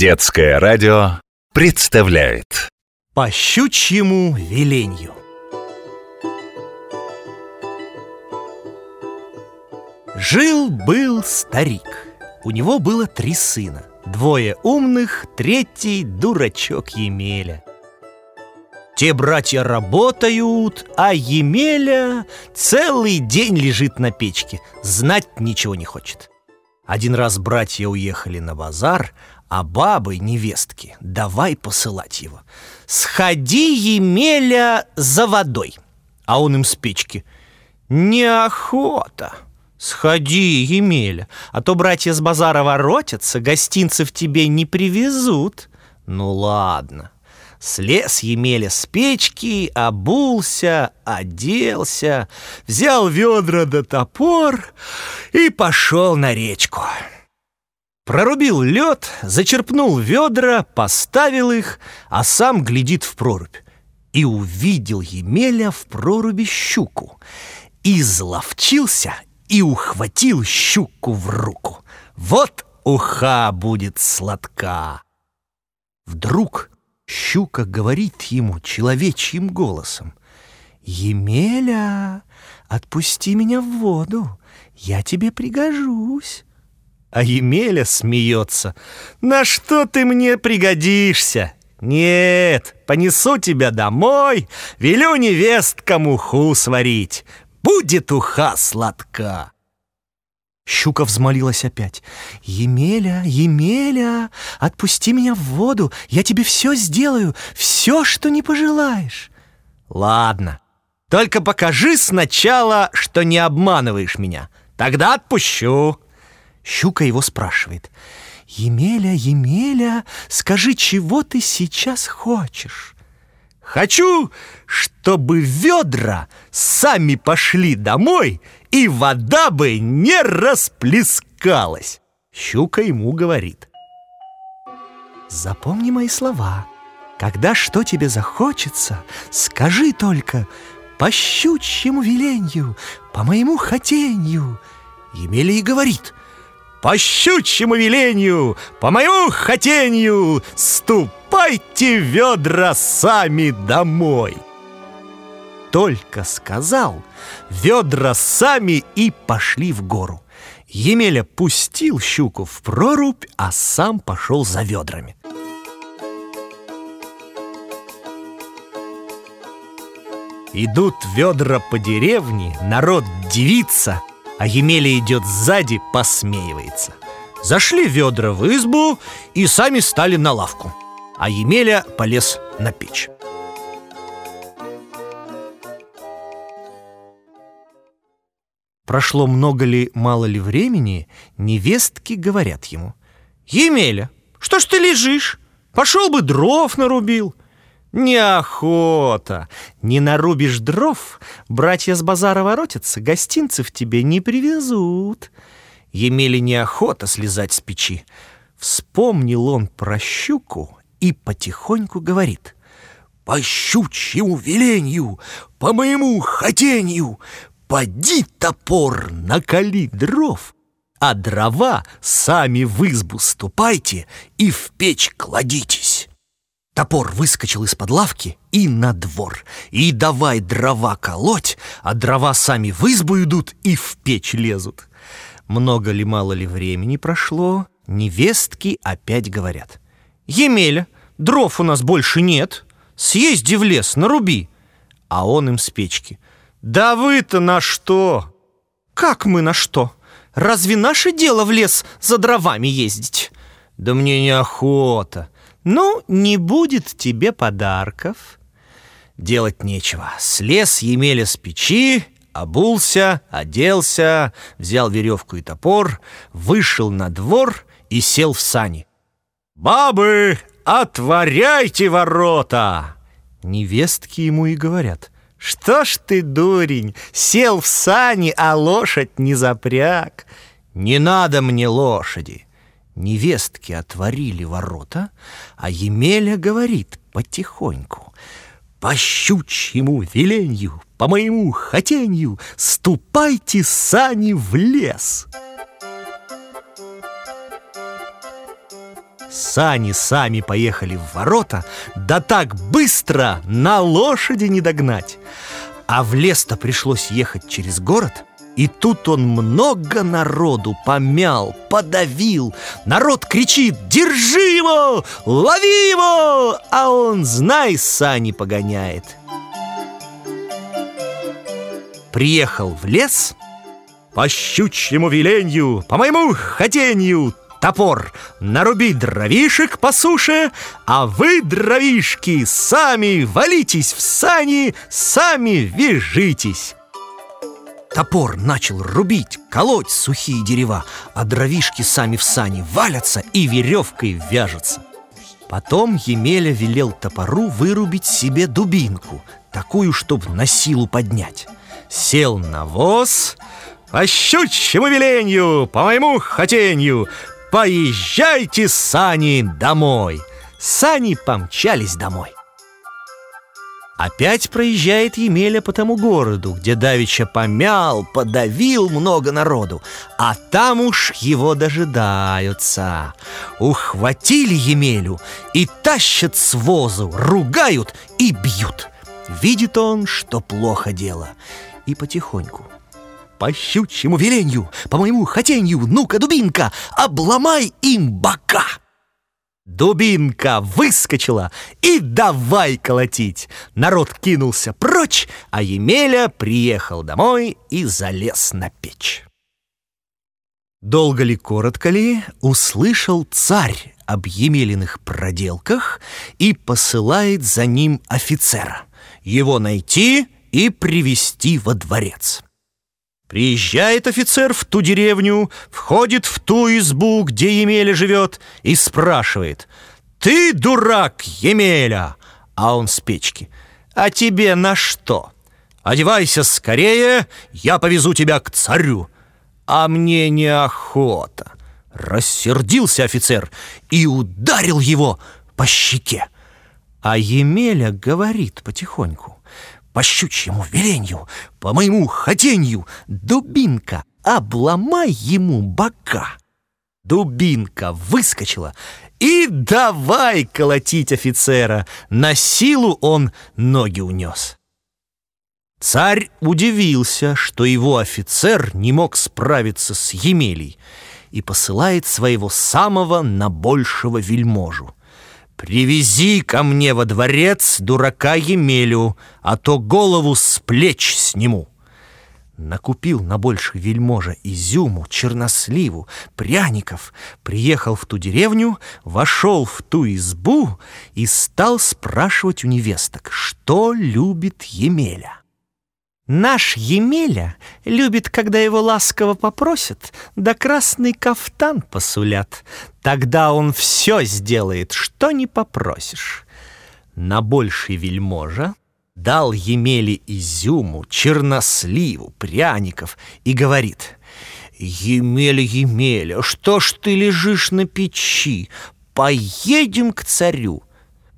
Детское радио представляет. По щучьему веленью. Жил-был старик. У него было три сына. Двое умных, третий дурачок Емеля. Те братья работают, а Емеля целый день лежит на печке, знать ничего не хочет. Один раз братья уехали на базар, а бабы, невестки, давай посылать его. «Сходи, Емеля, за водой!» А он им с печки. «Неохота!» «Сходи, Емеля, а то братья с базара воротятся, гостинцев тебе не привезут». «Ну ладно». Слез Емеля с печки, обулся, оделся, взял ведра да топор и пошел на речку. Прорубил лед, зачерпнул ведра, поставил их, а сам глядит в прорубь. И увидел Емеля в проруби щуку. Изловчился и ухватил щуку в руку. Вот уха будет сладка. Вдруг щука говорит ему человечьим голосом. «Емеля, отпусти меня в воду, я тебе пригожусь». А Емеля смеется. «На что ты мне пригодишься? Нет, понесу тебя домой, велю невесткам уху сварить. Будет уха сладка». Щука взмолилась опять. «Емеля, Емеля, отпусти меня в воду, я тебе все сделаю, все, что не пожелаешь». «Ладно, только покажи сначала, что не обманываешь меня, тогда отпущу». Щука его спрашивает. «Емеля, Емеля, скажи, чего ты сейчас хочешь?» «Хочу, чтобы ведра сами пошли домой и вода бы не расплескалась. Щука ему говорит. Запомни мои слова. Когда что тебе захочется, скажи только по щучьему веленью, по моему хотенью. Емелий говорит, по щучьему веленью, по моему хотенью, ступайте ведра сами домой только сказал, ведра сами и пошли в гору. Емеля пустил щуку в прорубь, а сам пошел за ведрами. Идут ведра по деревне, народ дивится, а Емеля идет сзади, посмеивается. Зашли ведра в избу и сами стали на лавку, а Емеля полез на печь. Прошло много ли, мало ли времени, невестки говорят ему. «Емеля, что ж ты лежишь? Пошел бы дров нарубил». «Неохота! Не нарубишь дров, братья с базара воротятся, гостинцев тебе не привезут». Емеле неохота слезать с печи. Вспомнил он про щуку и потихоньку говорит — по щучьему веленью, по моему хотенью, Поди, топор, накали дров, а дрова сами в избу ступайте и в печь кладитесь. Топор выскочил из-под лавки и на двор. И давай дрова колоть, а дрова сами в избу идут и в печь лезут. Много ли, мало ли времени прошло, невестки опять говорят. «Емеля, дров у нас больше нет, съезди в лес, наруби». А он им с печки – да вы-то на что? Как мы на что? Разве наше дело в лес за дровами ездить? Да мне неохота. Ну, не будет тебе подарков. Делать нечего. Слез Емеля с печи, обулся, оделся, взял веревку и топор, вышел на двор и сел в сани. «Бабы, отворяйте ворота!» Невестки ему и говорят – что ж ты, дурень, сел в сани, а лошадь не запряг? Не надо мне лошади. Невестки отворили ворота, а Емеля говорит потихоньку. По щучьему веленью, по моему хотенью, ступайте сани в лес. Сани сами поехали в ворота, да так быстро на лошади не догнать. А в лес-то пришлось ехать через город, и тут он много народу помял, подавил. Народ кричит «Держи его! Лови его!» А он, знай, сани погоняет. Приехал в лес, по щучьему веленью, по моему хотенью, топор, наруби дровишек по суше, а вы, дровишки, сами валитесь в сани, сами вяжитесь. Топор начал рубить, колоть сухие дерева, а дровишки сами в сани валятся и веревкой вяжутся. Потом Емеля велел топору вырубить себе дубинку, такую, чтобы на силу поднять. Сел на воз, по щучьему веленью, по моему хотенью, поезжайте, сани, домой. Сани помчались домой. Опять проезжает Емеля по тому городу, где Давича помял, подавил много народу, а там уж его дожидаются. Ухватили Емелю и тащат с возу, ругают и бьют. Видит он, что плохо дело, и потихоньку. По щучьему веленью, по моему хотенью, ну-ка, дубинка, обломай им бока! Дубинка выскочила и давай колотить. Народ кинулся прочь, а Емеля приехал домой и залез на печь. Долго ли, коротко ли, услышал царь об Емелиных проделках и посылает за ним офицера. Его найти и привести во дворец. Приезжает офицер в ту деревню, входит в ту избу, где Емеля живет, и спрашивает «Ты дурак, Емеля!» А он с печки «А тебе на что? Одевайся скорее, я повезу тебя к царю!» «А мне неохота!» Рассердился офицер и ударил его по щеке. А Емеля говорит потихоньку по щучьему веленью, по моему хотенью, дубинка, обломай ему бока. Дубинка выскочила и давай колотить офицера. На силу он ноги унес. Царь удивился, что его офицер не мог справиться с Емелей и посылает своего самого набольшего вельможу. «Привези ко мне во дворец дурака Емелю, а то голову с плеч сниму». Накупил на больше вельможа изюму, черносливу, пряников, приехал в ту деревню, вошел в ту избу и стал спрашивать у невесток, что любит Емеля. Наш Емеля любит, когда его ласково попросят, да красный кафтан посулят. Тогда он все сделает, что не попросишь. На больший вельможа дал Емеле изюму, черносливу, пряников и говорит «Емеля, Емеля, что ж ты лежишь на печи? Поедем к царю».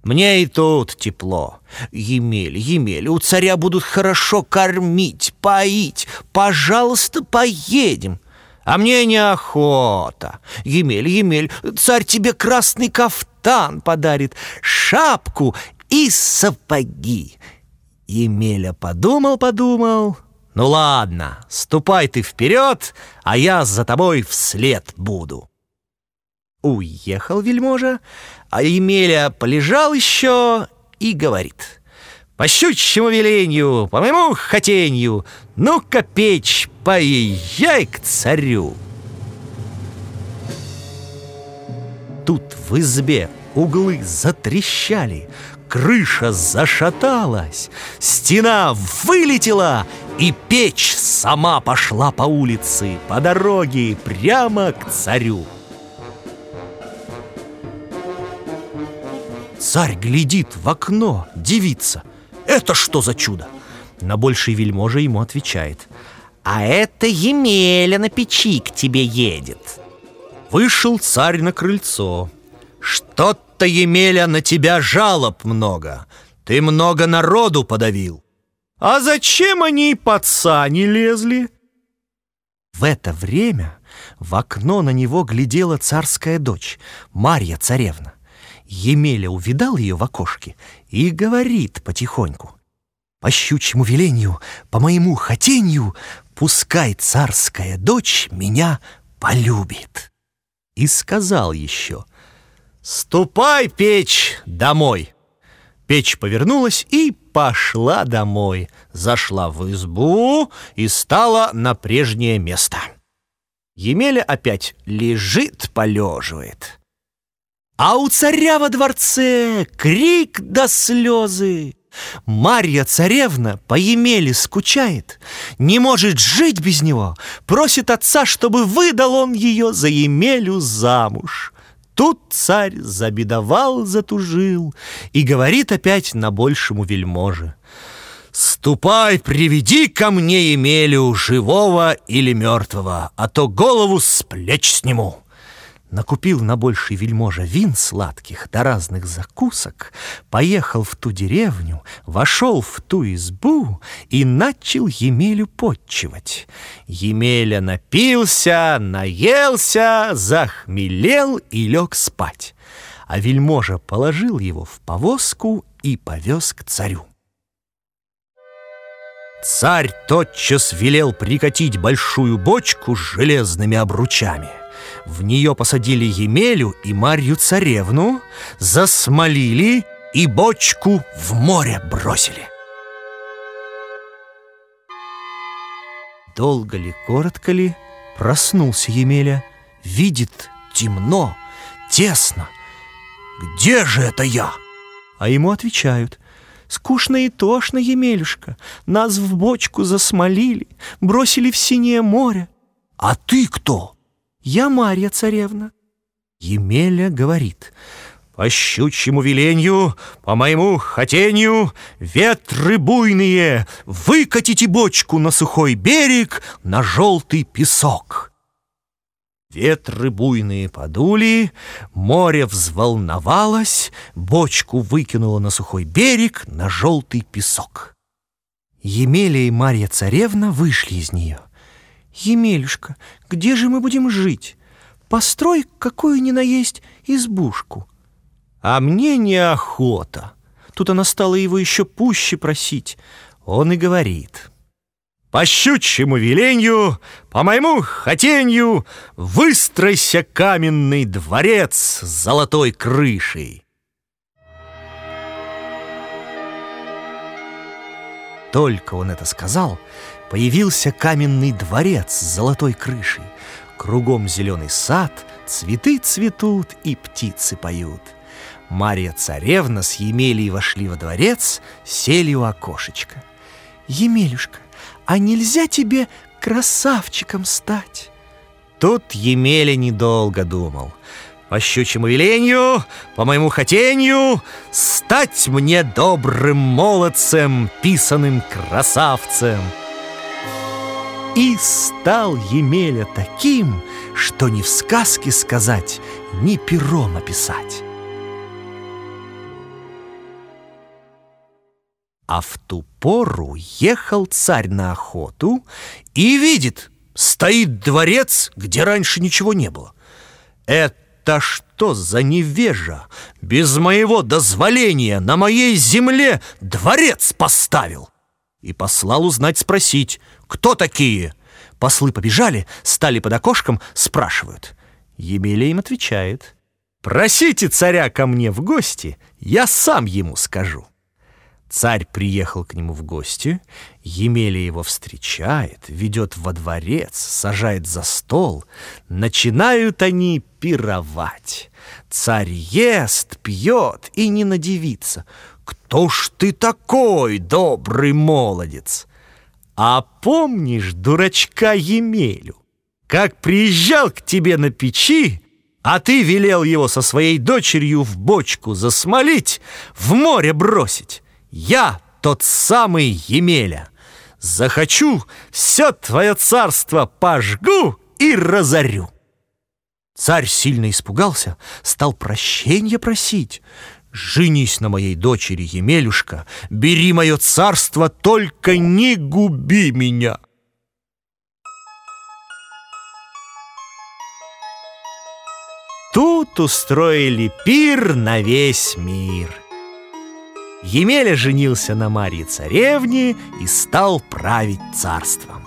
Мне и тут тепло. Емель, Емель, у царя будут хорошо кормить, поить. Пожалуйста, поедем. А мне неохота. Емель, Емель, царь тебе красный кафтан подарит, шапку и сапоги. Емеля подумал-подумал. Ну ладно, ступай ты вперед, а я за тобой вслед буду. Уехал вельможа, а Емеля полежал еще и говорит. По щучьему веленью, по моему хотенью, ну-ка, печь, поезжай к царю. Тут в избе углы затрещали, крыша зашаталась, стена вылетела, и печь сама пошла по улице, по дороге прямо к царю. Царь глядит в окно, девица. Это что за чудо? На больший вельможа ему отвечает. А это Емеля на печи к тебе едет. Вышел царь на крыльцо. Что-то, Емеля, на тебя жалоб много. Ты много народу подавил. А зачем они под сани лезли? В это время в окно на него глядела царская дочь, Марья царевна. Емеля увидал ее в окошке и говорит потихоньку. «По щучьему велению, по моему хотению, пускай царская дочь меня полюбит». И сказал еще, «Ступай, печь, домой!» Печь повернулась и пошла домой, зашла в избу и стала на прежнее место. Емеля опять лежит, полеживает. А у царя во дворце крик до слезы. Марья царевна по Емеле скучает, не может жить без него, просит отца, чтобы выдал он ее за Емелю замуж. Тут царь забедовал, затужил и говорит опять на большему вельможе. «Ступай, приведи ко мне Емелю, живого или мертвого, а то голову с плеч сниму». Накупил на больший вельможа вин сладких да разных закусок, поехал в ту деревню, вошел в ту избу и начал Емелю подчивать. Емеля напился, наелся, захмелел и лег спать. А вельможа положил его в повозку и повез к царю. Царь тотчас велел прикатить большую бочку с железными обручами — в нее посадили Емелю и Марью царевну, засмолили и бочку в море бросили. Долго ли, коротко ли, проснулся Емеля, видит темно, тесно. Где же это я? А ему отвечают, Скучно и тошно, Емелюшка, Нас в бочку засмолили, Бросили в синее море. А ты кто? Я Марья царевна. Емеля говорит, по щучьему веленью, по моему хотению, ветры буйные, выкатите бочку на сухой берег, на желтый песок. Ветры буйные подули, море взволновалось, бочку выкинуло на сухой берег, на желтый песок. Емеля и Марья царевна вышли из нее — «Емелюшка, где же мы будем жить? Построй какую ни наесть избушку». «А мне неохота». Тут она стала его еще пуще просить. Он и говорит. «По щучьему веленью, по моему хотенью, Выстройся каменный дворец с золотой крышей». Только он это сказал, появился каменный дворец с золотой крышей. Кругом зеленый сад, цветы цветут и птицы поют. Мария царевна с Емелией вошли во дворец, сели у окошечка. «Емелюшка, а нельзя тебе красавчиком стать?» Тут Емеля недолго думал. По щучьему велению, по моему хотению, Стать мне добрым молодцем, писаным красавцем — и стал Емеля таким, что ни в сказке сказать, ни пером описать. А в ту пору ехал царь на охоту и видит, стоит дворец, где раньше ничего не было. Это что за невежа? Без моего дозволения на моей земле дворец поставил. И послал узнать спросить, кто такие? Послы побежали, стали под окошком, спрашивают. Емеля им отвечает. Просите царя ко мне в гости, я сам ему скажу. Царь приехал к нему в гости, Емеля его встречает, ведет во дворец, сажает за стол. Начинают они пировать. Царь ест, пьет и не надевится. «Кто ж ты такой, добрый молодец?» А помнишь дурачка Емелю? Как приезжал к тебе на печи, а ты велел его со своей дочерью в бочку засмолить, в море бросить. Я тот самый Емеля. Захочу, все твое царство пожгу и разорю. Царь сильно испугался, стал прощения просить. Женись на моей дочери, Емелюшка, бери мое царство, только не губи меня. Тут устроили пир на весь мир. Емеля женился на Марье Царевне и стал править царством.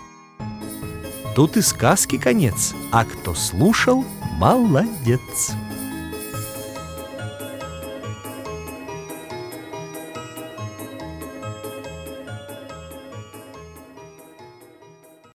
Тут и сказки конец, а кто слушал, молодец.